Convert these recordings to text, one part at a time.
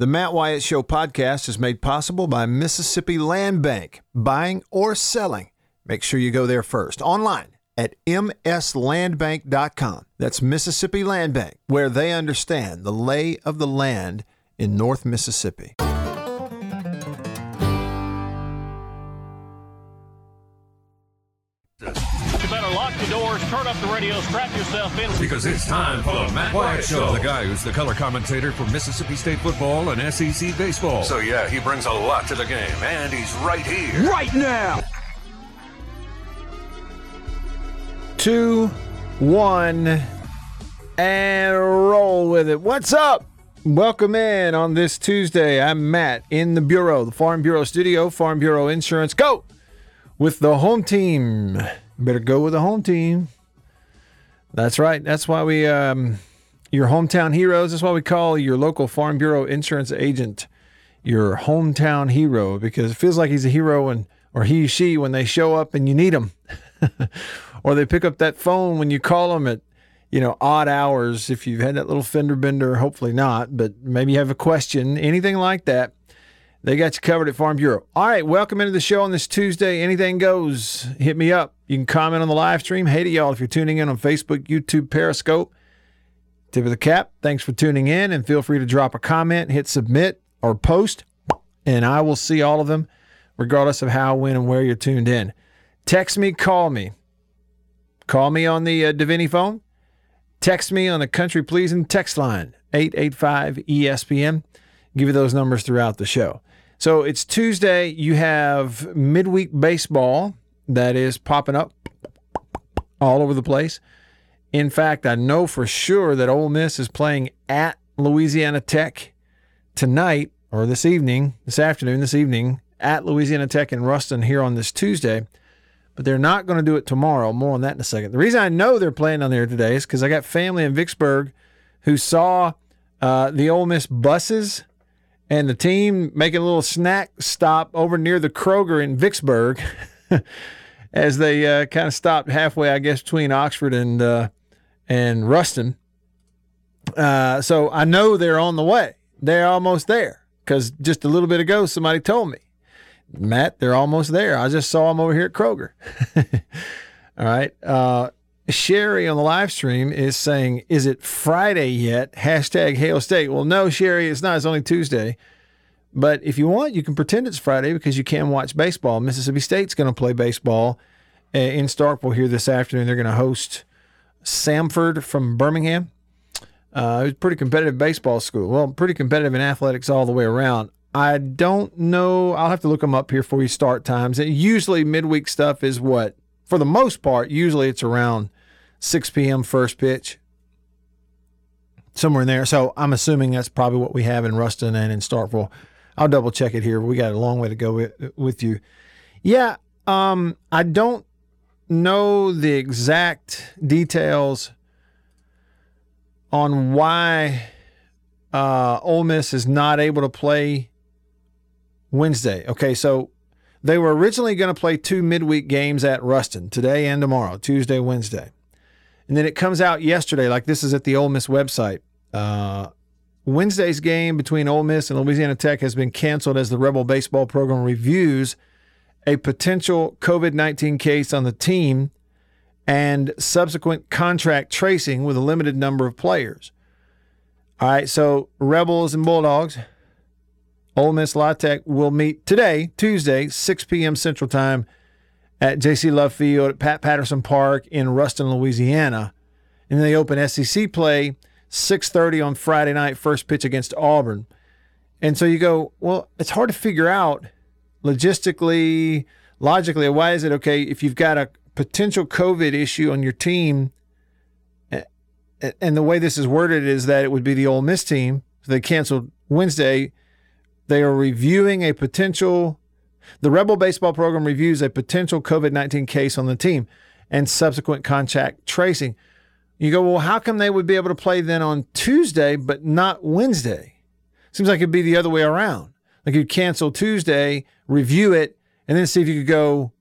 The Matt Wyatt Show podcast is made possible by Mississippi Land Bank. Buying or selling, make sure you go there first. Online at mslandbank.com. That's Mississippi Land Bank, where they understand the lay of the land in North Mississippi. Turn up the radio, strap yourself in. Because it's time for the Matt Wyatt Show. The guy who's the color commentator for Mississippi State football and SEC baseball. So, yeah, he brings a lot to the game, and he's right here. Right now! Two, one, and roll with it. What's up? Welcome in on this Tuesday. I'm Matt in the Bureau, the Farm Bureau studio, Farm Bureau Insurance. Go with the home team. Better go with the home team. That's right. That's why we, um, your hometown heroes. That's why we call your local Farm Bureau insurance agent your hometown hero because it feels like he's a hero when, or he, she, when they show up and you need them, or they pick up that phone when you call them at, you know, odd hours. If you've had that little fender bender, hopefully not, but maybe you have a question, anything like that. They got you covered at Farm Bureau. All right, welcome into the show on this Tuesday. Anything goes. Hit me up. You can comment on the live stream. Hey to y'all if you're tuning in on Facebook, YouTube, Periscope. Tip of the cap. Thanks for tuning in, and feel free to drop a comment, hit submit, or post, and I will see all of them, regardless of how, when, and where you're tuned in. Text me, call me. Call me on the uh, Davini phone. Text me on the country pleasing text line 885 ESPN. Give you those numbers throughout the show. So it's Tuesday. You have midweek baseball that is popping up all over the place. In fact, I know for sure that Ole Miss is playing at Louisiana Tech tonight or this evening, this afternoon, this evening at Louisiana Tech in Ruston here on this Tuesday. But they're not going to do it tomorrow. More on that in a second. The reason I know they're playing on there today is because I got family in Vicksburg who saw uh, the Ole Miss buses and the team making a little snack stop over near the Kroger in Vicksburg as they uh, kind of stopped halfway, I guess, between Oxford and uh, and Ruston. Uh, so I know they're on the way. They're almost there because just a little bit ago somebody told me, Matt, they're almost there. I just saw them over here at Kroger. All right. Sherry on the live stream is saying, Is it Friday yet? Hashtag Hail State. Well, no, Sherry, it's not. It's only Tuesday. But if you want, you can pretend it's Friday because you can watch baseball. Mississippi State's going to play baseball uh, in Starkville here this afternoon. They're going to host Samford from Birmingham. Uh, it's a pretty competitive baseball school. Well, pretty competitive in athletics all the way around. I don't know. I'll have to look them up here for you start times. And usually, midweek stuff is what? For the most part, usually it's around 6 p.m. first pitch, somewhere in there. So I'm assuming that's probably what we have in Ruston and in Starkville. I'll double check it here. We got a long way to go with, with you. Yeah, um, I don't know the exact details on why uh, Ole Miss is not able to play Wednesday. Okay, so they were originally going to play two midweek games at Ruston today and tomorrow, Tuesday, Wednesday. And then it comes out yesterday, like this is at the Ole Miss website. Uh, Wednesday's game between Ole Miss and Louisiana Tech has been canceled as the Rebel baseball program reviews a potential COVID 19 case on the team and subsequent contract tracing with a limited number of players. All right, so Rebels and Bulldogs, Ole Miss La Tech will meet today, Tuesday, 6 p.m. Central Time at JC Love Field at Pat Patterson Park in Ruston, Louisiana. And they open SEC play 6:30 on Friday night, first pitch against Auburn. And so you go, well, it's hard to figure out logistically, logically, why is it okay if you've got a potential COVID issue on your team, and the way this is worded is that it would be the Ole Miss team. They canceled Wednesday. They are reviewing a potential. The Rebel baseball program reviews a potential COVID 19 case on the team and subsequent contact tracing. You go, well, how come they would be able to play then on Tuesday but not Wednesday? Seems like it'd be the other way around. Like you'd cancel Tuesday, review it, and then see if you could go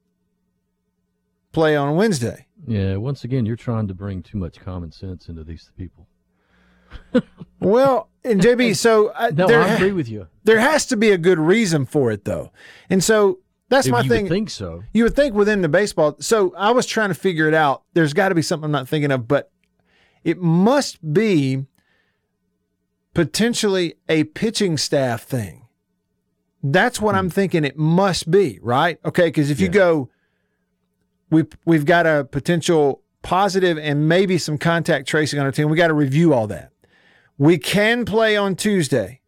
play on Wednesday. Yeah, once again, you're trying to bring too much common sense into these people. Well, and JB, so uh, No, there, I agree with you. there has to be a good reason for it, though. And so that's If my you thing. would think so. You would think within the baseball. So I was trying to figure it out. There's got to be something I'm not thinking of, but it must be potentially a pitching staff thing. That's what I'm thinking it must be, right? Okay, because if you go, we we've got a potential positive and maybe some contact tracing on our team. We got to review all that. We can play on Tuesday.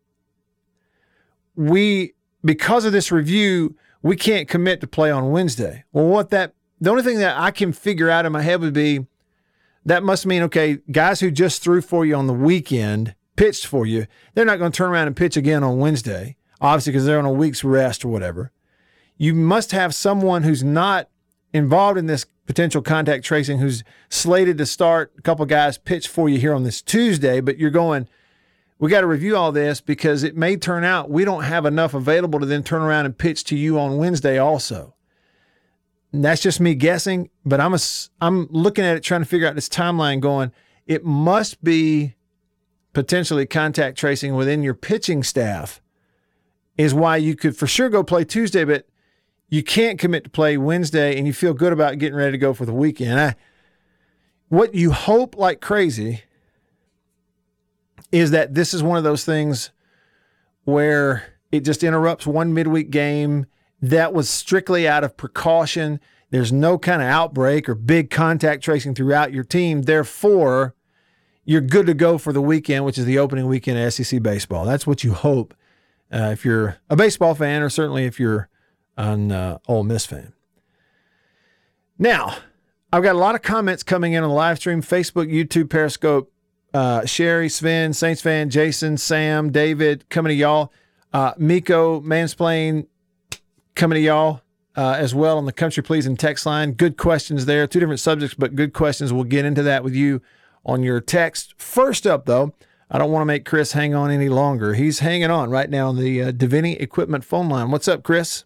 We because of this review, we can't commit to play on Wednesday. Well, what that the only thing that I can figure out in my head would be that must mean okay, guys who just threw for you on the weekend pitched for you, they're not going to turn around and pitch again on Wednesday, obviously because they're on a week's rest or whatever. You must have someone who's not involved in this potential contact tracing who's slated to start. A couple guys pitch for you here on this Tuesday, but you're going, we got to review all this because it may turn out we don't have enough available to then turn around and pitch to you on Wednesday also. And that's just me guessing, but I'm a, I'm looking at it trying to figure out this timeline going, it must be potentially contact tracing within your pitching staff is why you could for sure go play Tuesday, but you can't commit to play Wednesday and you feel good about getting ready to go for the weekend. I, what you hope like crazy is that this is one of those things where it just interrupts one midweek game that was strictly out of precaution. There's no kind of outbreak or big contact tracing throughout your team. Therefore, you're good to go for the weekend, which is the opening weekend of SEC baseball. That's what you hope uh, if you're a baseball fan, or certainly if you're an uh, Ole Miss fan. Now, I've got a lot of comments coming in on the live stream Facebook, YouTube, Periscope. Uh, Sherry, Sven, Saints fan, Jason, Sam, David, coming to y'all. Uh, Miko, Mansplain, coming to y'all uh, as well on the Country Pleasing text line. Good questions there. Two different subjects, but good questions. We'll get into that with you on your text. First up, though, I don't want to make Chris hang on any longer. He's hanging on right now on the uh, Davini Equipment phone line. What's up, Chris?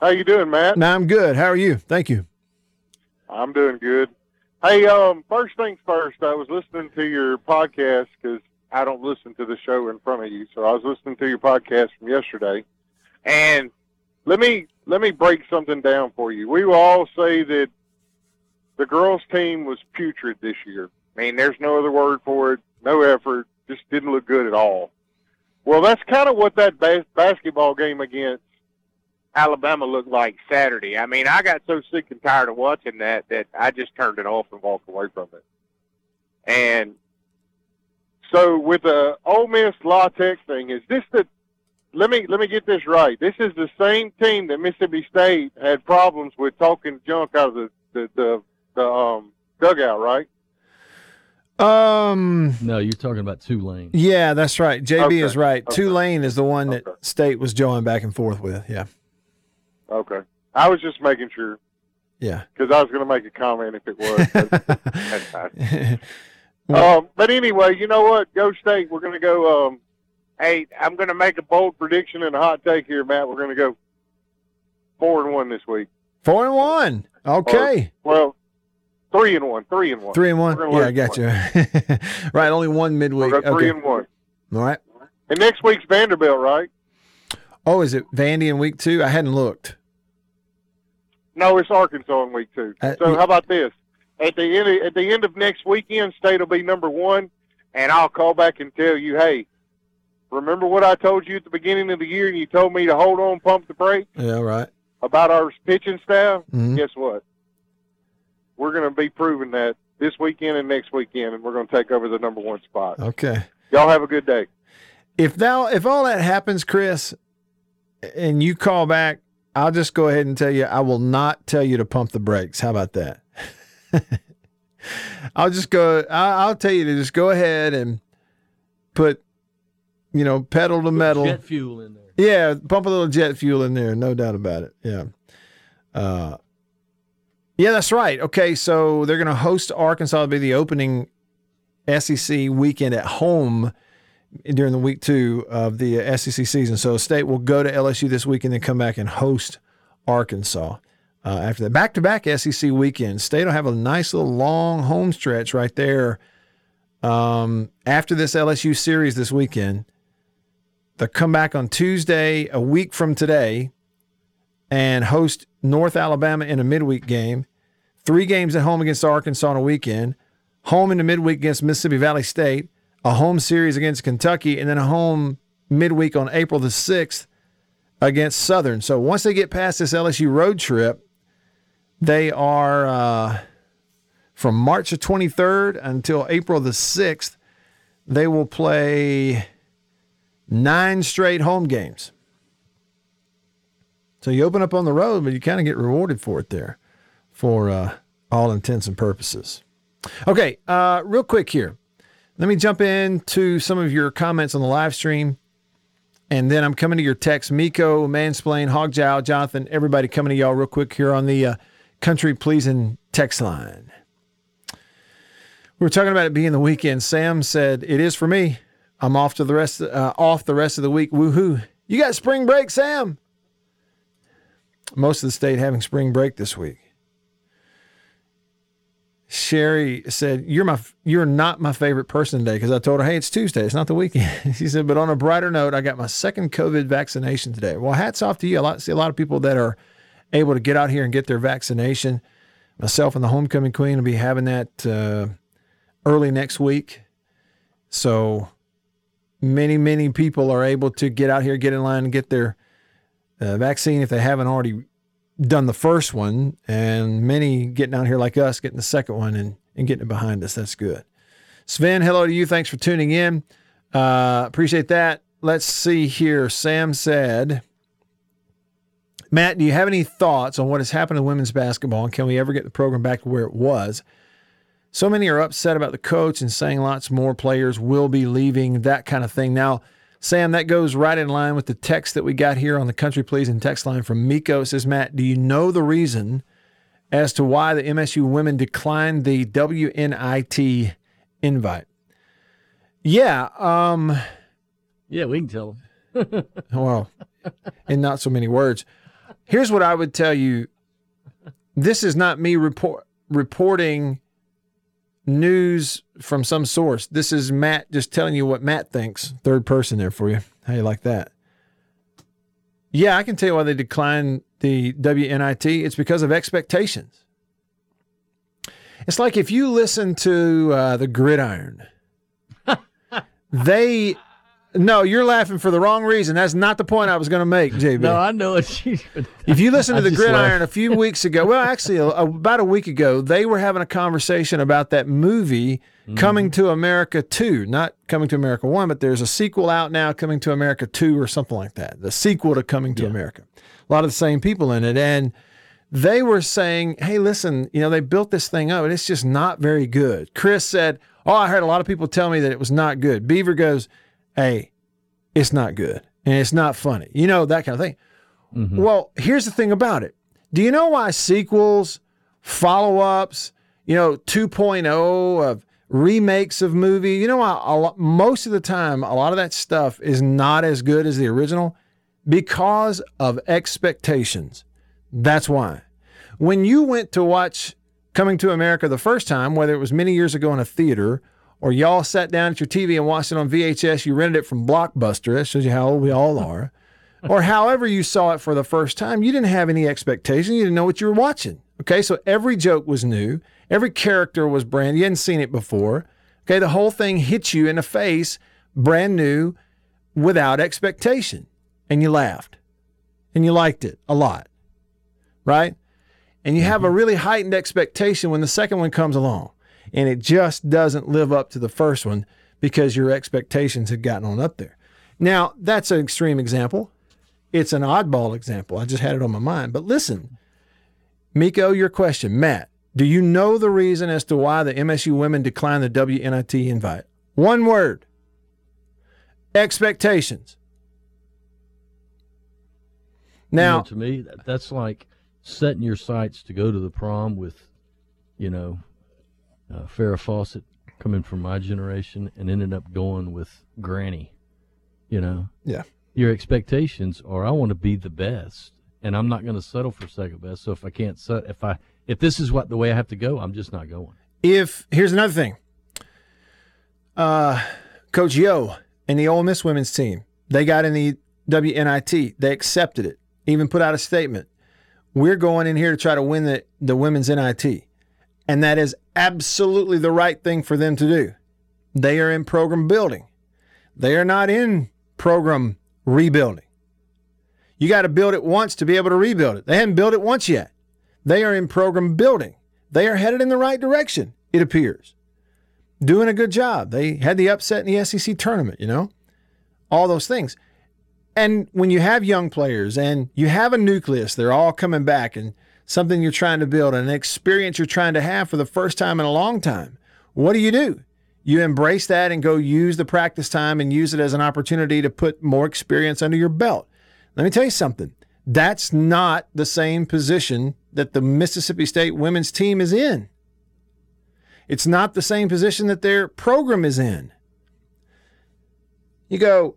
How you doing, Matt? No, I'm good. How are you? Thank you. I'm doing good. Hey, um, first things first, I was listening to your podcast because I don't listen to the show in front of you, so I was listening to your podcast from yesterday, and let me let me break something down for you. We will all say that the girls' team was putrid this year. I mean, there's no other word for it. No effort. Just didn't look good at all. Well, that's kind of what that bas- basketball game against Alabama looked like Saturday. I mean, I got so sick and tired of watching that that I just turned it off and walked away from it. And so with the Ole Miss La Tech thing, is this the? Let me let me get this right. This is the same team that Mississippi State had problems with talking junk out of the the the, the um, dugout, right? Um, No, you're talking about Tulane. yeah, that's right. JB Okay. is right. Okay. Tulane is the one that Okay. State was joining back and forth with. Yeah, Okay, I was just making sure yeah. because I was going to make a comment if it was. but. Well- Um, but anyway, you know what? Go State. We're going to go. Um, hey, I'm going to make a bold prediction and a hot take here, Matt. We're going to go four and one this week. Four and one. Okay. Well, three and one. Three and one. Three and one. Yeah, I got you. right, only one midweek. We're three Okay. and one. All right. And next week's Vanderbilt, right? Oh, is it Vandy in week two? I hadn't looked. No, it's Arkansas in week two. Uh, so how about this? At the end, of, at the end of next weekend, State will be number one, and I'll call back and tell you, hey, remember what I told you at the beginning of the year, and you told me to hold on, pump the brake Yeah, right. about our pitching staff. Mhm. Guess what? We're going to be proving that this weekend and next weekend, and we're going to take over the number one spot. Okay. Y'all have a good day. If thou if all that happens, Chris, and you call back, I'll just go ahead and tell you I will not tell you to pump the brakes. How about that? I'll just go. I'll, I'll tell you to just go ahead and put, you know, pedal to metal. Jet fuel in there. Yeah, pump a little jet fuel in there, no doubt about it. Yeah. Uh, yeah, that's right. Okay, so they're going to host Arkansas. It'll be the opening SEC weekend at home during the week two of the uh, SEC season. So State will go to LSU this week and then come back and host Arkansas. Uh, after that, back to back SEC weekend. State will have a nice little long home stretch right there um, after this LSU series this weekend. They'll come back on Tuesday, a week from today, and host North Alabama in a midweek game. Three games at home against Arkansas on a weekend, home in the midweek against Mississippi Valley State, a home series against Kentucky, and then a home midweek on April the 6th against Southern. So once they get past this LSU road trip, they are uh, from March the 23rd until April the 6th, they will play nine straight home games. So you open up on the road, but you kind of get rewarded for it there for uh, all intents and purposes. Okay, uh, real quick here. Let me jump into some of your comments on the live stream. And then I'm coming to your text. Miko, Mansplain, Hogjow, Jonathan, everybody coming to y'all real quick here on the uh, Country Pleasing text line. We were talking about it being the weekend. Sam said, It is for me. I'm off to the rest uh, off the rest of the week. Woohoo. You got spring break, Sam? Most of the state having spring break this week. Sherry said, "You're my you're not my favorite person today because I told her, hey, it's Tuesday, it's not the weekend." she said, "But on a brighter note, I got my second COVID vaccination today." Well, hats off to you. I see a lot of people that are able to get out here and get their vaccination. Myself and the homecoming queen will be having that uh, early next week. So many many people are able to get out here, get in line, and get their uh, vaccine if they haven't already done the first one, and many getting out here like us, getting the second one and, and getting it behind us. That's good. Sven, hello to you. Thanks for tuning in. Uh, appreciate that. Let's see here. Sam said, Matt, do you have any thoughts on what has happened to women's basketball and can we ever get the program back to where it was? So many are upset about the coach and saying lots more players will be leaving, that kind of thing. Now, Sam, that goes right in line with the text that we got here on the Country Pleasing text line from Miko. It says, Matt, do you know the reason as to why the MSU women declined the WNIT invite? Yeah. Um, yeah, we can tell them. well, in not so many words. Here's what I would tell you. This is not me report, reporting news from some source. This is Matt just telling you what Matt thinks. Third person there for you. How you like that? Yeah, I can tell you why they declined the WNIT. It's because of expectations. It's like if you listen to uh, the Gridiron, they no, you're laughing for the wrong reason. That's not the point I was going to make, JB. No, I know it. if you listen to the Gridiron a few weeks ago, well, actually, a, about a week ago, they were having a conversation about that movie mm-hmm. Coming to America 2. Not Coming to America 1, but there's a sequel out now, Coming to America 2 or something like that. The sequel to Coming to yeah. America. A lot of the same people in it. And they were saying, hey, listen, you know, they built this thing up and it's just not very good. Chris said, oh, I heard a lot of people tell me that it was not good. Beaver goes, hey, it's not good and it's not funny. You know, that kind of thing. Mm-hmm. Well, here's the thing about it. Do you know why sequels, follow ups, you know, 2.0 of remakes of movie, you know why lot, most of the time a lot of that stuff is not as good as the original? Because of expectations. That's why. When you went to watch Coming to America the first time, whether it was many years ago in a theater or y'all sat down at your TV and watched it on VHS, you rented it from Blockbuster. That shows you how old we all are. or however you saw it for the first time, you didn't have any expectation. You didn't know what you were watching. Okay, so every joke was new, every character was brand. New, you hadn't seen it before. Okay, the whole thing hits you in the face, brand new, without expectation, and you laughed, and you liked it a lot, right? And you have a mm-hmm. really heightened expectation when the second one comes along and it just doesn't live up to the first one because your expectations had gotten on up there. Now, that's an extreme example. It's an oddball example. I just had it on my mind. But listen, Miko, your question. Matt, do you know the reason as to why the MSU women declined the WNIT invite? One word expectations. Now, you know, to me, that's like setting your sights to go to the prom with, you know, uh, Farrah Fawcett coming from my generation and ended up going with Granny. You know, yeah. Your expectations are I want to be the best, and I'm not going to settle for second best. So if I can't set, if I if this is what the way I have to go, I'm just not going. If here's another thing. uh, Coach Yo and the Ole Miss women's team, they got in the WNIT. They accepted it, even put out a statement. We're going in here to try to win the, the women's NIT. And that is absolutely the right thing for them to do. They are in program building, they are not in program rebuilding. You got to build it once to be able to rebuild it. They haven't built it once yet. They are in program building. They are headed in the right direction, it appears. Doing a good job. They had the upset in the SEC tournament, you know, all those things. And when you have young players and you have a nucleus, they're all coming back and something you're trying to build, an experience you're trying to have for the first time in a long time. What do you do? You embrace that and go use the practice time and use it as an opportunity to put more experience under your belt. Let me tell you something. That's not the same position that the Mississippi State women's team is in. It's not the same position that their program is in. You go,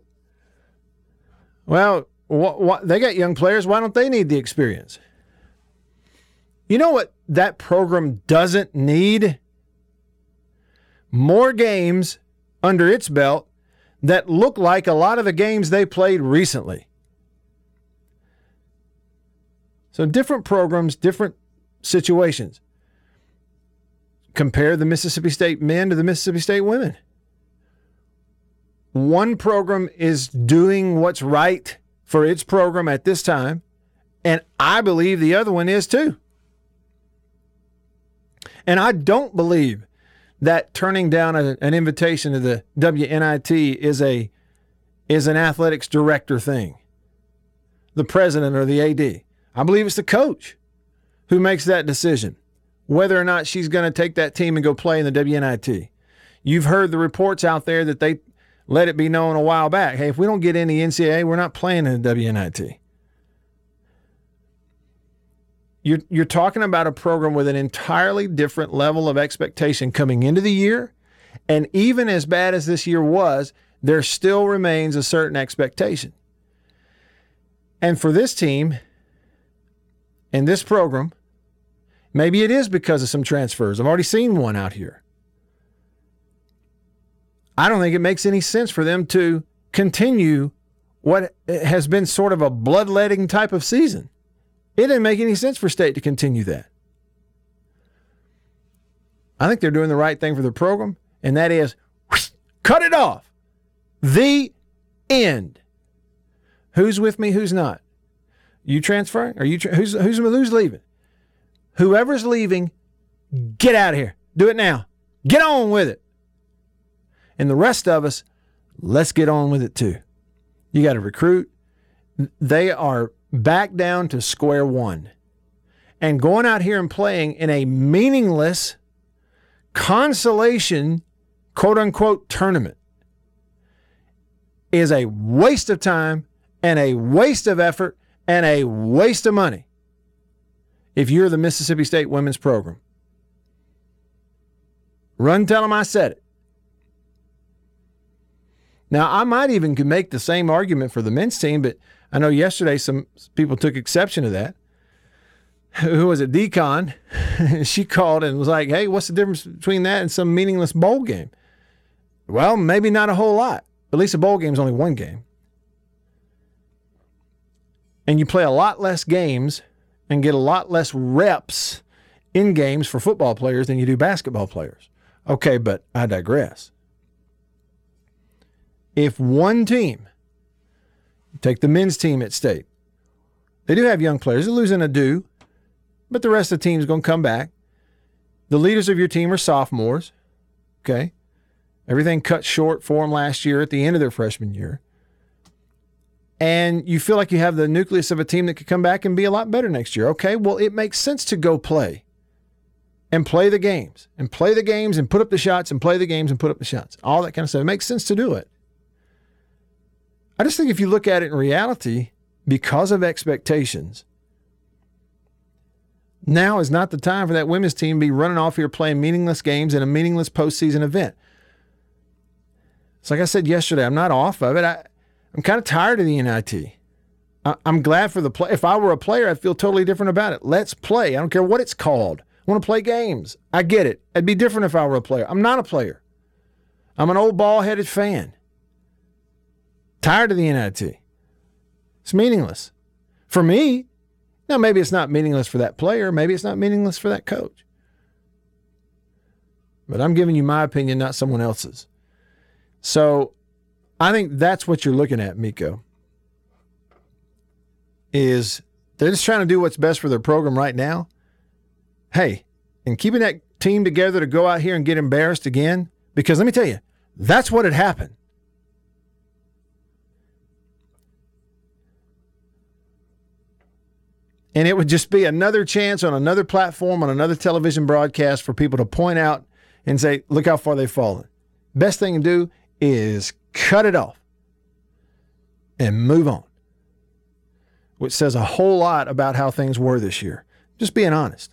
well, what, what, they got young players. Why don't they need the experience? You know what that program doesn't need? More games under its belt that look like a lot of the games they played recently. So, different programs, different situations. Compare the Mississippi State men to the Mississippi State women. One program is doing what's right for its program at this time, and I believe the other one is too. And I don't believe that turning down a, an invitation to the WNIT is a is an athletics director thing. The president or the AD. I believe it's the coach who makes that decision whether or not she's going to take that team and go play in the WNIT. You've heard the reports out there that they let it be known a while back. Hey, if we don't get in the NCAA, we're not playing in the WNIT. You're, you're talking about a program with an entirely different level of expectation coming into the year. And even as bad as this year was, there still remains a certain expectation. And for this team and this program, maybe it is because of some transfers. I've already seen one out here. I don't think it makes any sense for them to continue what has been sort of a bloodletting type of season. It didn't make any sense for state to continue that. I think they're doing the right thing for the program, and that is whoosh, cut it off. The end. Who's with me? Who's not? You transferring? Are you tra- who's who's who's leaving? Whoever's leaving, get out of here. Do it now. Get on with it. And the rest of us, let's get on with it too. You got to recruit. They are back down to square one. And going out here and playing in a meaningless consolation, quote unquote, tournament is a waste of time and a waste of effort and a waste of money if you're the Mississippi State women's program. Run, tell them I said it. Now, I might even make the same argument for the men's team, but I know yesterday some people took exception to that. Who was it? Decon. she called and was like, hey, what's the difference between that and some meaningless bowl game? Well, maybe not a whole lot. At least a bowl game is only one game. And you play a lot less games and get a lot less reps in games for football players than you do basketball players. Okay, but I digress. If one team Take the men's team at state. They do have young players. They're losing Ado, but the rest of the team is going to come back. The leaders of your team are sophomores. Okay. Everything cut short for them last year at the end of their freshman year. And you feel like you have the nucleus of a team that could come back and be a lot better next year. Okay. Well, it makes sense to go play and play the games and play the games and put up the shots and play the games and put up the shots. All that kind of stuff. It makes sense to do it. I just think if you look at it in reality, because of expectations, now is not the time for that women's team to be running off here playing meaningless games in a meaningless postseason event. It's like I said yesterday, I'm not off of it. I, I'm kind of tired of the NIT. I, I'm glad for the play. If I were a player, I'd feel totally different about it. Let's play. I don't care what it's called. I want to play games. I get it. It'd be different if I were a player. I'm not a player. I'm an old ball headed fan. Tired of the NIT. It's meaningless. For me, now maybe it's not meaningless for that player, maybe it's not meaningless for that coach. But I'm giving you my opinion, not someone else's. So I think that's what you're looking at, Miko. Is they're just trying to do what's best for their program right now. Hey, and keeping that team together to go out here and get embarrassed again, because let me tell you, that's what had happened. And it would just be another chance on another platform, on another television broadcast for people to point out and say, look how far they've fallen. Best thing to do is cut it off and move on, which says a whole lot about how things were this year. Just being honest.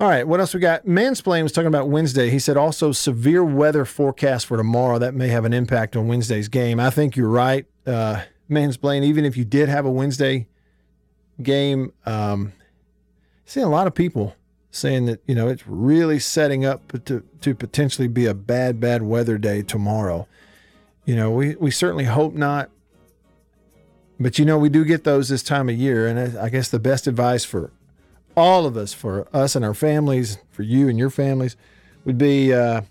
All right, what else we got? Mansplain was talking about Wednesday. He said also severe weather forecast for tomorrow. That may have an impact on Wednesday's game. I think you're right, uh, Mansplain. Even if you did have a Wednesday game, um, seeing a lot of people saying that you know it's really setting up to to potentially be a bad bad weather day tomorrow. You know, we we certainly hope not, but you know we do get those this time of year, and I guess the best advice for all of us, for us and our families, for you and your families, would be uh,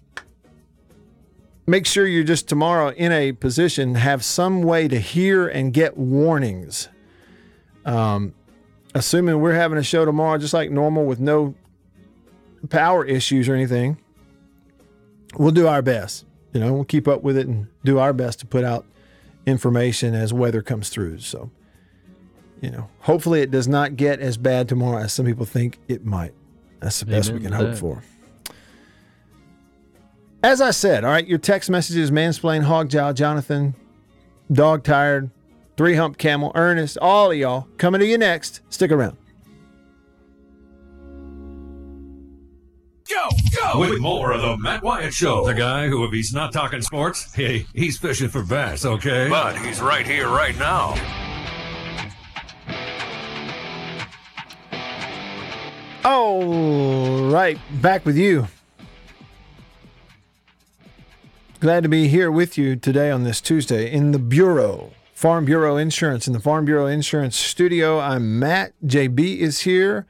make sure you're just tomorrow in a position have some way to hear and get warnings. Um, assuming we're having a show tomorrow just like normal with no power issues or anything, we'll do our best. You know, we'll keep up with it and do our best to put out information as weather comes through. So you know, hopefully it does not get as bad tomorrow as some people think it might. That's the best we can hope for. As I said, all right, your text messages, mansplain, hog jowl, Jonathan, dog tired, three hump camel, Ernest, all of y'all coming to you next. Stick around. Go, go! With more of the Matt Wyatt Show. The guy who, if he's not talking sports, hey, he's fishing for bass, okay? But he's right here, right now. All right, back with you. Glad to be here with you today on this Tuesday in the Bureau, Farm Bureau Insurance, in the Farm Bureau Insurance studio. I'm Matt. JB is here.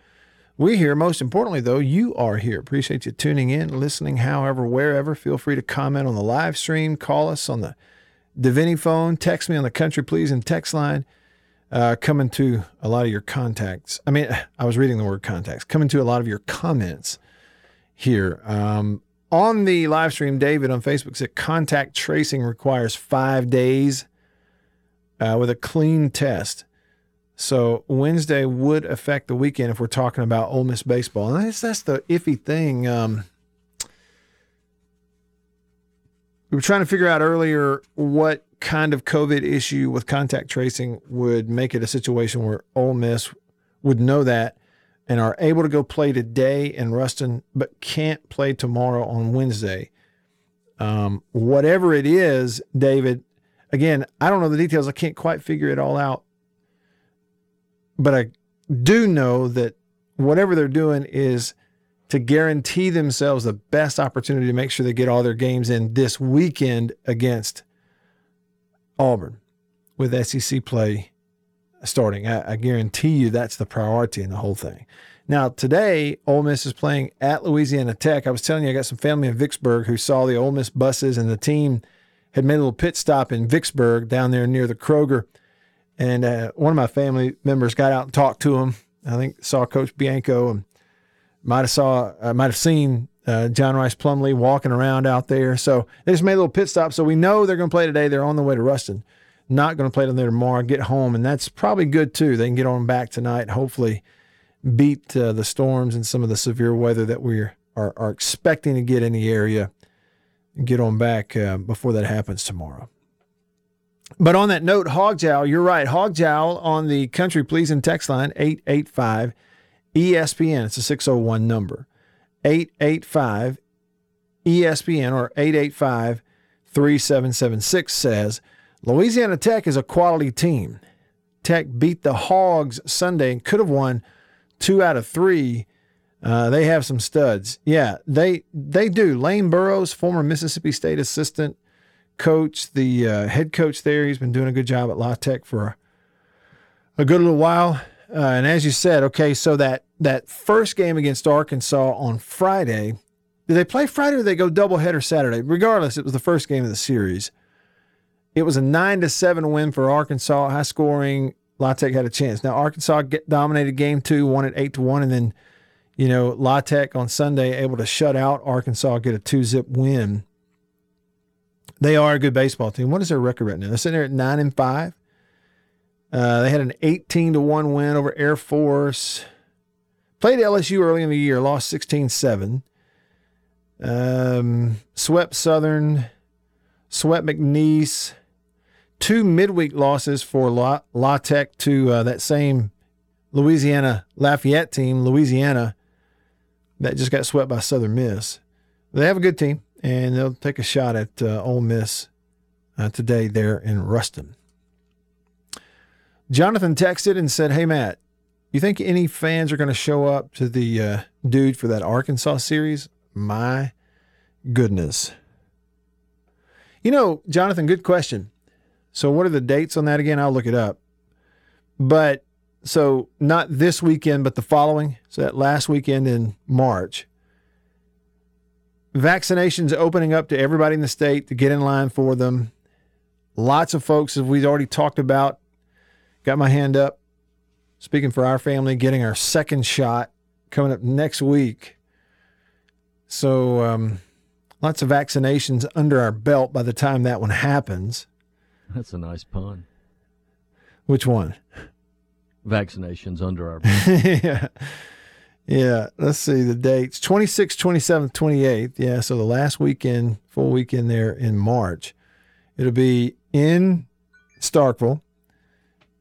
We here. Most importantly, though, you are here. Appreciate you tuning in, listening, however, wherever. Feel free to comment on the live stream, call us on the Davini phone, text me on the Country Please and text line uh, coming to a lot of your contacts. I mean, I was reading the word contacts, coming to a lot of your comments here. Um, on the live stream, David on Facebook said contact tracing requires five days uh, with a clean test. So Wednesday would affect the weekend if we're talking about Ole Miss baseball. And that's, that's the iffy thing. Um, we were trying to figure out earlier what kind of COVID issue with contact tracing would make it a situation where Ole Miss would know that and are able to go play today in Ruston, but can't play tomorrow on Wednesday. Um, whatever it is, David, again, I don't know the details. I can't quite figure it all out. But I do know that whatever they're doing is to guarantee themselves the best opportunity to make sure they get all their games in this weekend against Auburn with SEC play starting. I, I, guarantee you that's the priority in the whole thing. Now, today, Ole Miss is playing at Louisiana Tech. I was telling you, I got some family in Vicksburg who saw the Ole Miss buses, and the team had made a little pit stop in Vicksburg down there near the Kroger. And uh, one of my family members got out and talked to him. I think saw Coach Bianco and might have saw, uh, might have seen uh, John Rhys Plumlee walking around out there. So they just made a little pit stop. So we know they're going to play today. They're on the way to Ruston. Not going to play down there tomorrow. Get home, and that's probably good too. They can get on back tonight. Hopefully, beat uh, the storms and some of the severe weather that we are, are expecting to get in the area. And get on back uh, before that happens tomorrow. But on that note, Hog Jowl, you're right. Hog Jowl on the Country Pleasing text line 885 ESPN. It's a 601 number. 885 ESPN or 885 3776 says Louisiana Tech is a quality team. Tech beat the Hogs Sunday and could have won two out of three Uh, they have some studs. Yeah, they they do. Lane Burroughs, former Mississippi State assistant coach, the uh, head coach there, he's been doing a good job at La Tech for a, a good little while. Uh, and as you said, okay, so that that first game against Arkansas on Friday, did they play Friday or did they go doubleheader Saturday? Regardless, it was the first game of the series. It was a nine to seven win for Arkansas, high scoring. La had a chance. Now Arkansas dominated game two, won it eight to one, and then you know La on Sunday able to shut out Arkansas, get a two zip win. They are a good baseball team. What is their record right now? They're sitting there at nine and five. Uh, they had an 18 to 1 win over Air Force. Played LSU early in the year, lost 16 7. Um, swept Southern, swept McNeese. Two midweek losses for La, La Tech to uh, that same Louisiana Lafayette team, Louisiana, that just got swept by Southern Miss. They have a good team, and they'll take a shot at uh, Ole Miss uh, today there in Ruston. Jonathan texted and said, Hey, Matt, you think any fans are going to show up to the uh, dude for that Arkansas series? My goodness. You know, Jonathan, good question. So, what are the dates on that again? I'll look it up. But so, not this weekend, but the following. So, that last weekend in March. Vaccinations opening up to everybody in the state to get in line for them. Lots of folks, as we've already talked about, got my hand up. Speaking for our family, getting our second shot coming up next week. So, um, lots of vaccinations under our belt by the time that one happens. That's a nice pun. Which one? Vaccinations under our yeah. Yeah. Let's see the dates 26th, 27th, 28th. Yeah. So the last weekend, full weekend there in March. It'll be in Starkville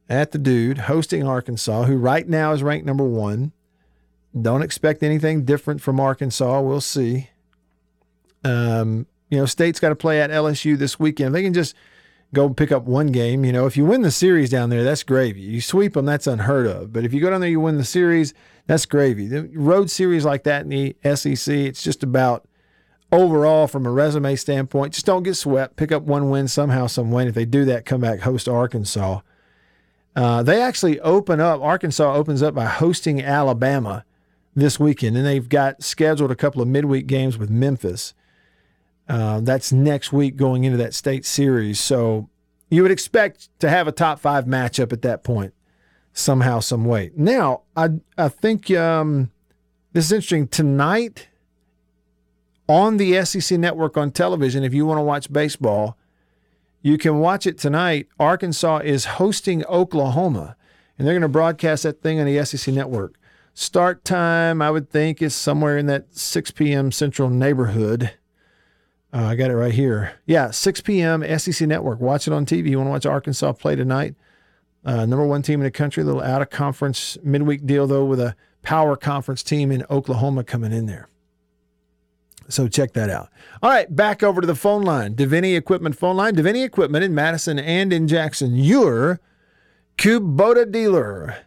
at the dude hosting Arkansas, who right now is ranked number one. Don't expect anything different from Arkansas. We'll see. Um, you know, State's got to play at LSU this weekend. They can just go pick up one game. You know, if you win the series down there, that's gravy. You sweep them, that's unheard of. But if you go down there, you win the series, that's gravy. The road series like that in the SEC, it's just about overall from a resume standpoint. Just don't get swept. Pick up one win somehow, some way. If they do that, come back host Arkansas. Uh, they actually open up, Arkansas opens up by hosting Alabama this weekend, and they've got scheduled a couple of midweek games with Memphis. Uh, that's next week going into that state series. So you would expect to have a top five matchup at that point, somehow, some way. Now, I I think um, this is interesting. Tonight on the SEC network on television, if you want to watch baseball, you can watch it tonight. Arkansas is hosting Oklahoma, and they're going to broadcast that thing on the SEC network. Start time, I would think, is somewhere in that 6 p.m. central neighborhood. Uh, I got it right here. Yeah, 6 p.m. SEC network. Watch it on TV. You want to watch Arkansas play tonight? Uh, number one team in the country, little out of conference midweek deal, though, with a power conference team in Oklahoma coming in there. So check that out. All right, back over to the phone line. Davini Equipment phone line. Davini Equipment in Madison and in Jackson. Your Kubota dealer.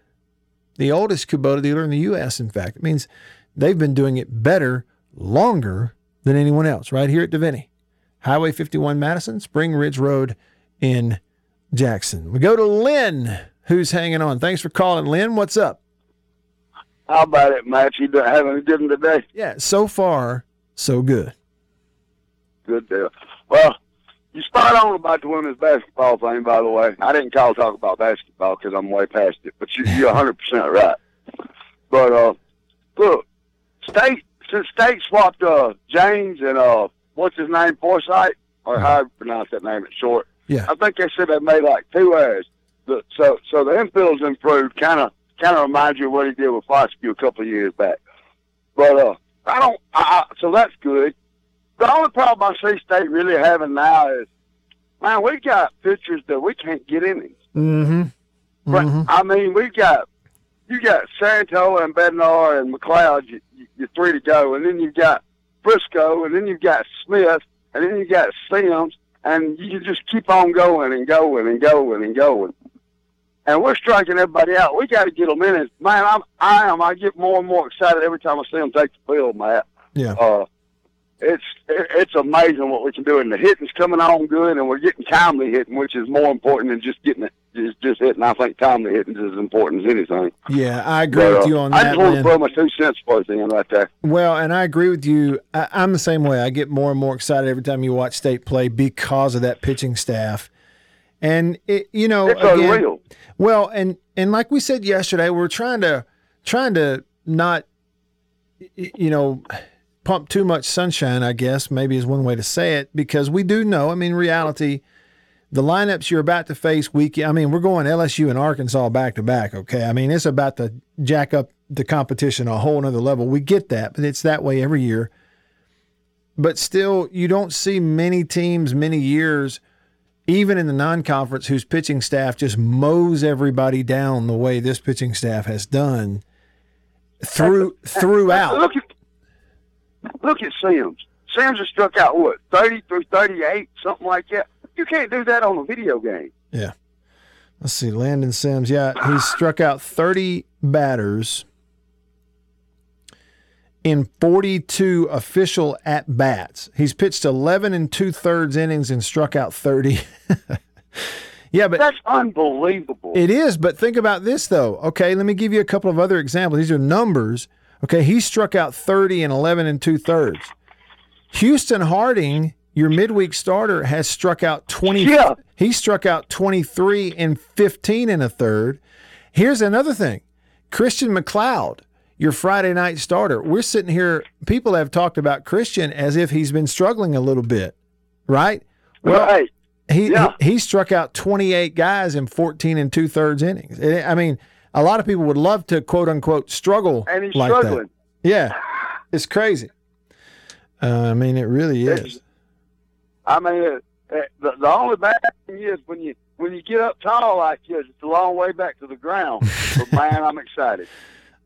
The oldest Kubota dealer in the U.S., in fact. It means they've been doing it better, longer than anyone else, right here at Davini. Highway 51 Madison, Spring Ridge Road in Jackson. We go to Lynn, who's hanging on. Thanks for calling, Lynn. What's up? How about it, Matt? You having a good one today? Yeah, so far, so good. Good deal. Well, you spot on about the women's basketball thing, by the way. I didn't call to talk about basketball because I'm way past it, but you, you're 100% right. But, uh, look, State, since State swapped uh, James and, uh, what's his name, Forsythe, or how you pronounce that name in short, yeah. I think they said they made like two errors. The, so, so the infield's improved, kind of, kind of reminds you of what he did with Foscue a couple of years back. But, uh, I don't. I, so that's good. The only problem I see State really having now is, man, we got pitchers that we can't get innings. Mm-hmm. mm-hmm. I mean, we got you got Cerantola and Bednar and MacLeod. You, you, you're three to go, and then you've got Fristoe, and then you've got Smith, and then you've got Sims, and you can just keep on going and going and going and going. and we're striking everybody out. We got to get them in. And man, I'm I am. I get more and more excited every time I see them take the field, Matt. Yeah. Uh, it's it's amazing what we can do, and the hitting's coming on good, and we're getting timely hitting, which is more important than just getting it. Just, just hitting. I think timely hitting is as important as anything. Yeah, I agree But, with uh, you on that. I just want to throw my two cents worth in right there. Well, and I agree with you. I, I'm the same way. I get more and more excited every time you watch state play because of that pitching staff. And it, you know, It's again, unreal. Well, and and like we said yesterday, we're trying to trying to not, you know, pump too much sunshine. I guess maybe is one way to say it because we do know. I mean, reality, the lineups you're about to face week. I mean, we're going LSU and Arkansas back to back. Okay, I mean it's about to jack up the competition a whole nother level. We get that, but it's that way every year. But still, you don't see many teams, many years even in the non-conference whose pitching staff just mows everybody down the way this pitching staff has done through throughout. Look look at Sims. Sims has struck out what thirty through thirty-eight, something like that. You can't do that on a video game. Yeah. Let's see, Landon Sims. Yeah, he's struck out 30 batters in 42 official at bats. He's pitched 11 and two thirds innings and struck out 30. yeah, but That's unbelievable. It is, but think about this though. Okay, let me give you a couple of other examples. These are numbers. Okay, he struck out 30 and 11 and two thirds. Houston Harding, your midweek starter, has struck out 20. Yeah. He struck out 23 and 15 and a third. Here's another thing Christian MacLeod, your Friday night starter. We're sitting here, people have talked about Christian as if he's been struggling a little bit, right? Well, right. he, Yeah. he he struck out 28 guys in 14 and two thirds innings. I I mean, a lot of people would love to quote unquote struggle And he's like struggling. that. Yeah, it's crazy. Uh, I mean, it really is. I mean, the, the only bad thing is when you when you get up tall like this, it's a long way back to the ground. but man, I'm excited.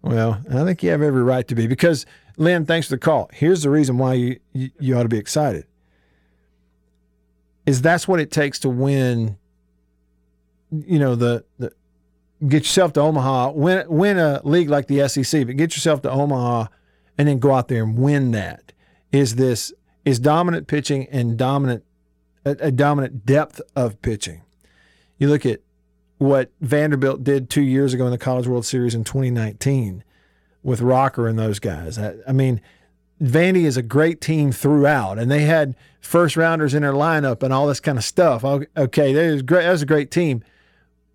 Well, I think you have every right to be because Lynn, thanks for the call. Here's the reason why you you, you ought to be excited. Is that's what it takes to win. You know the the get yourself to Omaha, win win a league like the SEC, but get yourself to Omaha, and then go out there and win that. Is this is dominant pitching and dominant a, a dominant depth of pitching? You look at what Vanderbilt did two years ago in the College World Series in 2019 with Rocker and those guys. I, I mean, Vandy is a great team throughout, and they had first rounders in their lineup and all this kind of stuff. Okay, that great. That was a great team.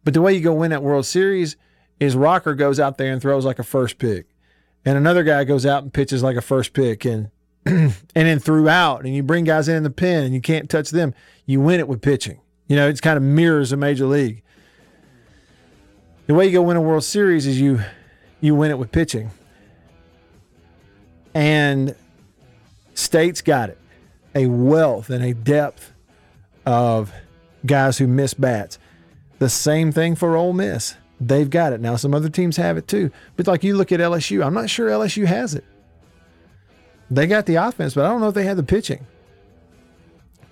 But the way you go win that World Series is Rocker goes out there and throws like a first pick, and another guy goes out and pitches like a first pick, and and then throughout, and you bring guys in, in the pen, and you can't touch them. You win it with pitching. You know, it's kind of mirrors a major league. The way you go win a World Series is you you win it with pitching. And State's got it. A wealth and a depth of guys who miss bats. The same thing for Ole Miss. They've got it. Now some other teams have it too. But like you look at LSU, I'm not sure LSU has it. They got the offense, but I don't know if they have the pitching.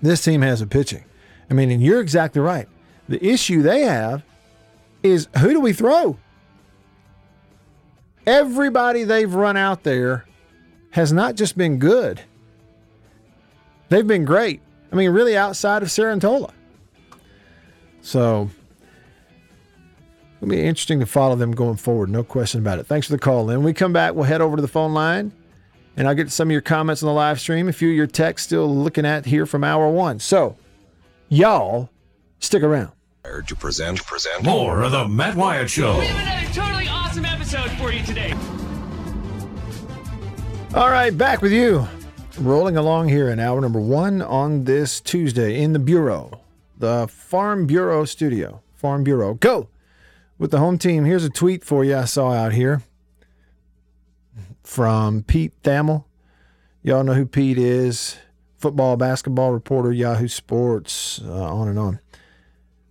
This team has the pitching. I mean, and you're exactly right. The issue they have is who do we throw? Everybody they've run out there has not just been good. They've been great. I mean, really outside of Cerantola. So it'll be interesting to follow them going forward. No question about it. Thanks for the call. When we come back, we'll head over to the phone line and I'll get some of your comments on the live stream. A few of your texts still looking at here from hour one. So, y'all stick around. to present present More of the Matt Wyatt Show. We have another totally awesome episode for you today. All right, back with you. Rolling along here in hour number one on this Tuesday in the Bureau, the Farm Bureau studio. Farm Bureau. Go with the home team. Here's a tweet for you I saw out here from Pete Thamel. Y'all know who Pete is. Football, basketball reporter, Yahoo Sports, uh, on and on.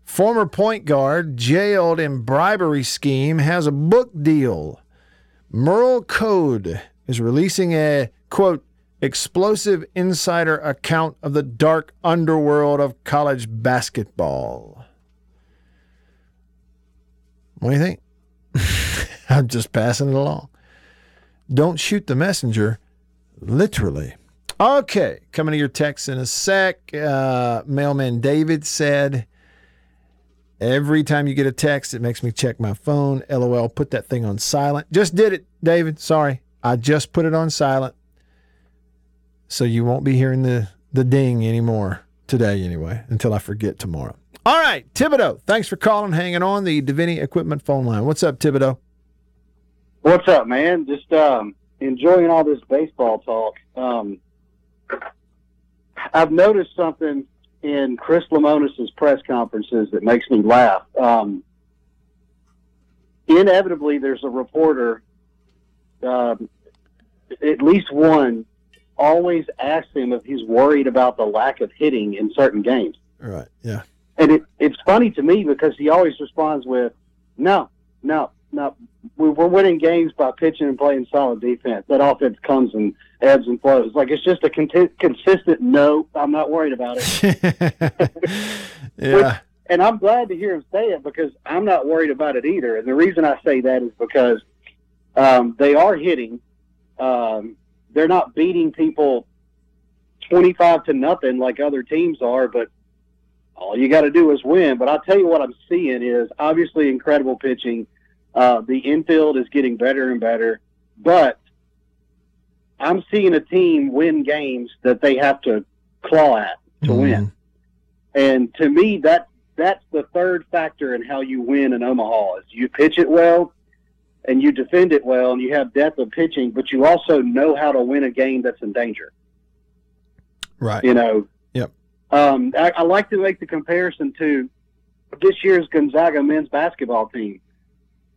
Former point guard jailed in bribery scheme has a book deal. Merl Code is releasing a quote explosive insider account of the dark underworld of college basketball. What do you think? I'm just passing it along. Don't shoot the messenger, literally. Okay, coming to your text in a sec. Uh, mailman David said, Every time you get a text, it makes me check my phone. LOL, put that thing on silent. Just did it, David. Sorry. I just put it on silent. So you won't be hearing the, the ding anymore today, anyway, until I forget tomorrow. All right, Thibodeau, thanks for calling, hanging on the Davini Equipment phone line. What's up, Thibodeau? What's up, man? Just um, enjoying all this baseball talk. Um, I've noticed something in Chris Lemonis's press conferences that makes me laugh. Um, inevitably, there's a reporter, um, at least one, always asks him if he's worried about the lack of hitting in certain games. Right, yeah. And it, it's funny to me because he always responds with, no, no, no. We're winning games by pitching and playing solid defense. That offense comes and ebbs and flows. Like it's just a con- consistent no. I'm not worried about it. yeah. Which, and I'm glad to hear him say it because I'm not worried about it either. And the reason I say that is because um, they are hitting. Um, they're not beating people 25 to nothing like other teams are, but all you got to do is win. But I'll tell you what I'm seeing is obviously incredible pitching. Uh, the infield is getting better and better, but I'm seeing a team win games that they have to claw at to Mhm. win. And to me, that that's the third factor in how you win in Omaha is you pitch it well and you defend it well and you have depth of pitching, but you also know how to win a game that's in danger. Right. You know. Um, I, I like to make the comparison to this year's Gonzaga men's basketball team.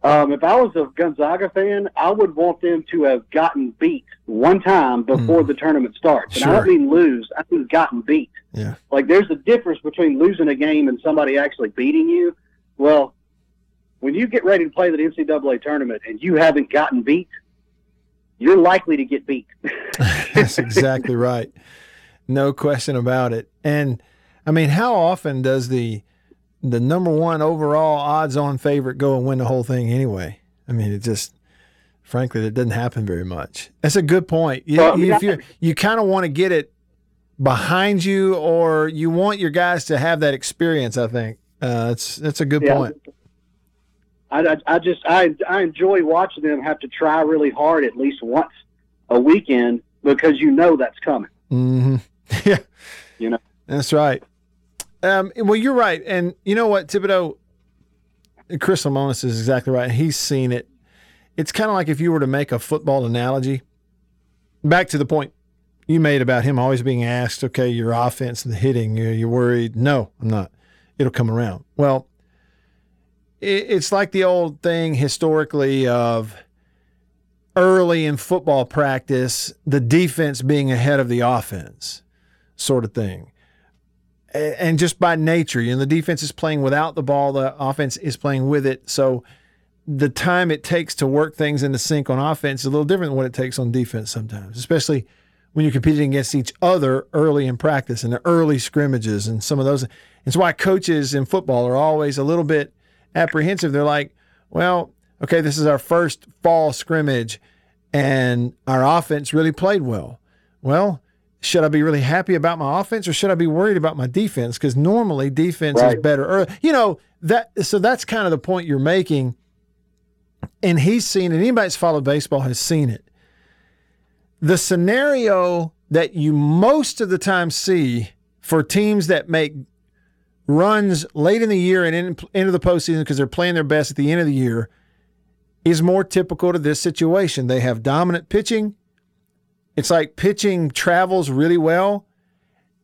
Um, if I was a Gonzaga fan, I would want them to have gotten beat one time before the tournament starts. And I don't Sure. mean lose; I mean gotten beat. Yeah. Like there's a difference between losing a game and somebody actually beating you. Well, when you get ready to play the NCAA tournament and you haven't gotten beat, you're likely to get beat. That's exactly right. No question about it. And I mean, how often does the the number one overall odds on favorite go and win the whole thing anyway? I mean, it just frankly that doesn't happen very much. That's a good point. You, Well, I mean, you, if you you kind of want to get it behind you, or you want your guys to have that experience. I think uh, that's that's a good Yeah. point. I, I, just I I enjoy watching them have to try really hard at least once a weekend because you know that's coming. hmm Yeah, You know. that's right. Um, well, you're right, and you know what, Thibodeau, Chris Lemonis is exactly right. He's seen it. It's kind of like if you were to make a football analogy. Back to the point you made about him always being asked, "Okay, your offense and the hitting, you're, you're worried?" No, I'm not. It'll come around. Well, it, it's like the old thing historically of early in football practice, the defense being ahead of the offense, sort of thing. And just by nature, you know, the defense is playing without the ball, the offense is playing with it. So the time it takes to work things into sync on offense is a little different than what it takes on defense sometimes, especially when you're competing against each other early in practice and the early scrimmages and some of those. It's why coaches in football are always a little bit apprehensive. They're like, well, okay, this is our first fall scrimmage and our offense really played well. Well, should I be really happy about my offense or should I be worried about my defense? Because normally defense is better. Or, you know, that so that's kind of the point you're making. And he's seen it. Anybody that's followed baseball has seen it. The scenario that you most of the time see for teams that make runs late in the year and in, into the postseason because they're playing their best at the end of the year is more typical to this situation. They have dominant pitching. It's like pitching travels really well.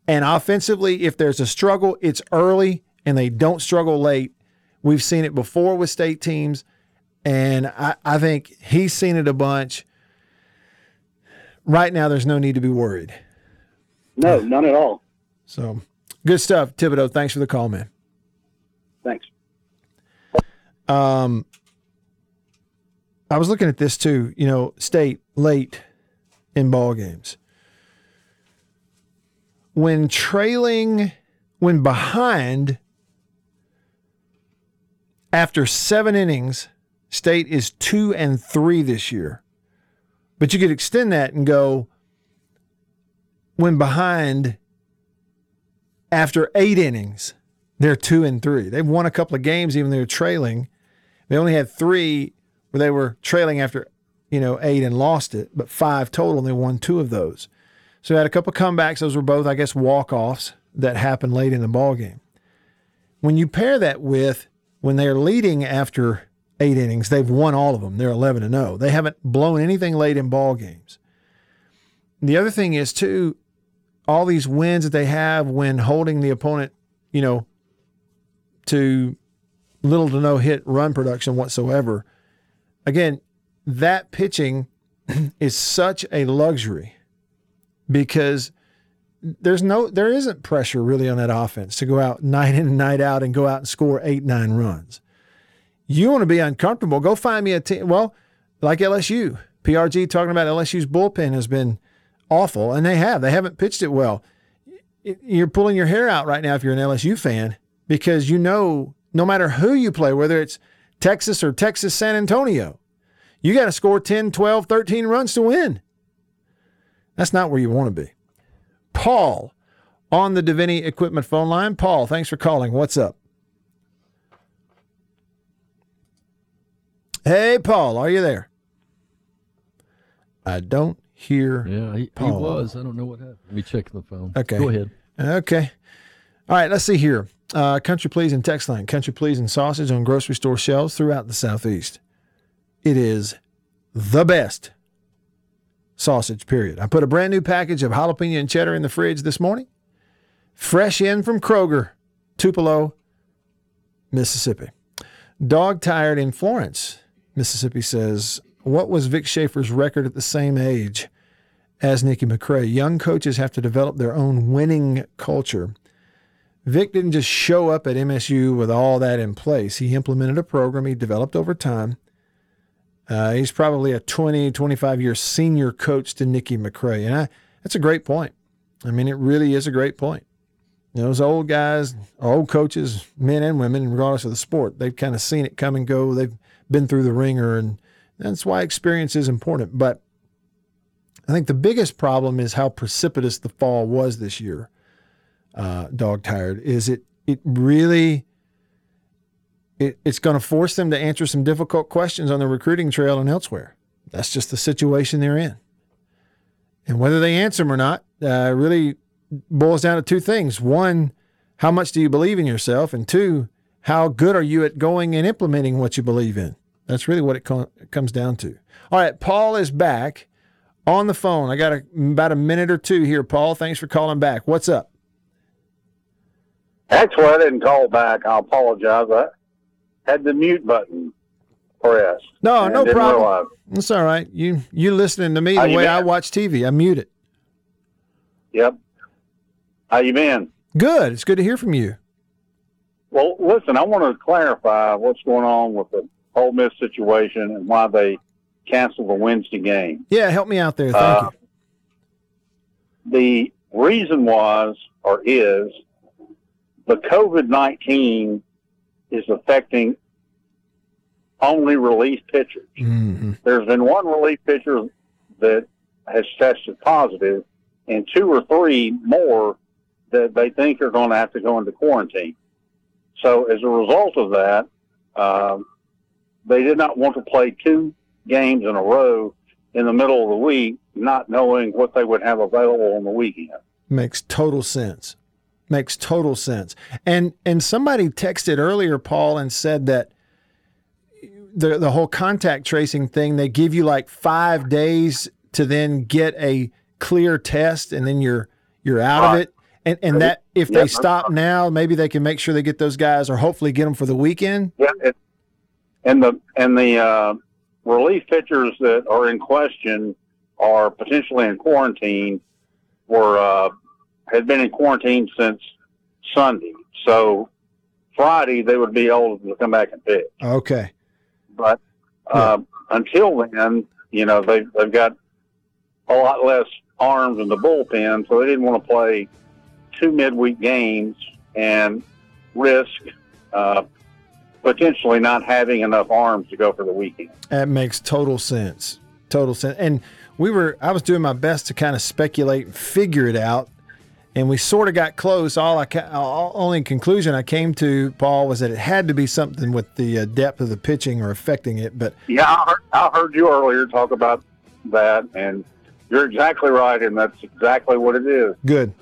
And offensively, if there's a struggle, it's early and they don't struggle late. We've seen it before with state teams. And I, I think he's seen it a bunch. Right now, there's no need to be worried. No, none at all. So good stuff, Thibodeau. Thanks for the call, man. Thanks. Um, I was looking at this too. You know, state late in ball games when trailing, when behind, After seven innings, State is two and three this year. But you could extend that and go when behind after eight innings, they're two and three. They've won a couple of games even though they're trailing. They only had three where they were trailing after, you know, eight and lost it, but five total, and they won two of those. So they had a couple comebacks. Those were both, I guess, walk-offs that happened late in the ball game. When you pair that with when they're leading after eight innings, they've won all of them. They're 11 and 0. They haven't blown anything late in ball games. The other thing is too, all these wins that they have when holding the opponent, you know, to little to no hit run production whatsoever. Again, that pitching is such a luxury because there's no there isn't pressure really on that offense to go out night in and night out and go out and score eight nine runs. You want to be uncomfortable? Go find me a team. Well, like LSU, PRG talking about LSU's bullpen has been awful, and they have. They haven't pitched it well. You're pulling your hair out right now if you're an LSU fan because you know no matter who you play, whether it's Texas or Texas San Antonio, you got to score 10, 12, 13 runs to win. That's not where you want to be. Paul on the Davini Equipment phone line. Paul, thanks for calling. What's up? Hey, Paul, are you there? I don't hear. Yeah, he, he was. I don't know what happened. Let me check the phone. Okay. Go ahead. Okay. All right, let's see here. Uh, country Pleasin' text line. Country Pleasin' sausage on grocery store shelves throughout the Southeast. It is the best sausage, period. I put a brand new package of jalapeno and cheddar in the fridge this morning. Fresh in from Kroger, Tupelo, Mississippi. Dog tired in Florence, Mississippi says, What was Vic Schaefer's record at the same age as Nikki McCray? Young coaches have to develop their own winning culture. Vic didn't just show up at MSU with all that in place. He implemented a program he developed over time. Uh, he's probably a 20, 25 year senior coach to Nikki McCray. And I, that's a great point. I mean, it really is a great point. Those old guys, old coaches, men and women, regardless of the sport, they've kind of seen it come and go. They've been through the ringer, and that's why experience is important. But I think the biggest problem is how precipitous the fall was this year. Uh, dog tired is it? It really it, it's going to force them to answer some difficult questions on the recruiting trail and elsewhere. That's just the situation they're in. And whether they answer them or not uh, really boils down to two things. One, how much do you believe in yourself? And two, how good are you at going and implementing what you believe in? That's really what it, co- it comes down to. All right, Paul is back on the phone. I got a, about a minute or two here, Paul. Thanks for calling back. What's up? Actually, I didn't call back. I apologize. Had the mute button pressed. No, no problem. realize. It's all right. You you listening to me How the way been? I watch TV. I mute it. Yep. How you been? Good. It's good to hear from you. Well, listen, I want to clarify what's going on with the Ole Miss situation and why they canceled the Wednesday game. Yeah, help me out there. Thank Uh, you. The reason was or is the COVID 19 is affecting only relief pitchers. Mm-hmm. There's been one relief pitcher that has tested positive, and two or three more that they think are going to have to go into quarantine. So, as a result of that, um, they did not want to play two games in a row in the middle of the week, not knowing what they would have available on the weekend. Makes total sense. Makes total sense. And and somebody texted earlier, Paul, and said that the the whole contact tracing thing, they give you like five days to then get a clear test and then you're you're out of it. And and that if Yeah. they stop now, maybe they can make sure they get those guys or hopefully get them for the weekend. Yeah, it, and the and the uh, relief pitchers that are in question are potentially in quarantine. Were uh, had been in quarantine since Sunday, so Friday they would be able to come back and pitch. Okay. But uh, until then, you know they they've got a lot less arms in the bullpen, so they didn't want to play two midweek games and risk uh, potentially not having enough arms to go for the weekend. That makes total sense. Total sense. And we were, I was doing my best to kind of speculate and figure it out. And we sort of got close. All I, ca- all, only conclusion I came to, Paul, was that it had to be something with the uh, depth of the pitching or affecting it. But Yeah, I heard, I heard you earlier talk about that, and you're exactly right, and that's exactly what it is. good.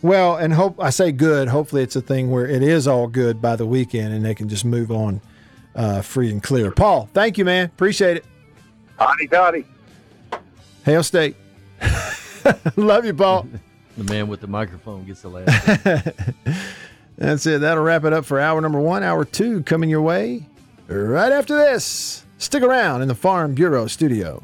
Well, and hope I say good. Hopefully, it's a thing where it is all good by the weekend, and they can just move on uh, free and clear. Paul, thank you, man. Appreciate it. Hotty toddy. Hail State. Love you, Paul. The man with the microphone gets the last. That's it. That'll wrap it up for hour number one. Hour two coming your way right after this. Stick around in the Farm Bureau studio.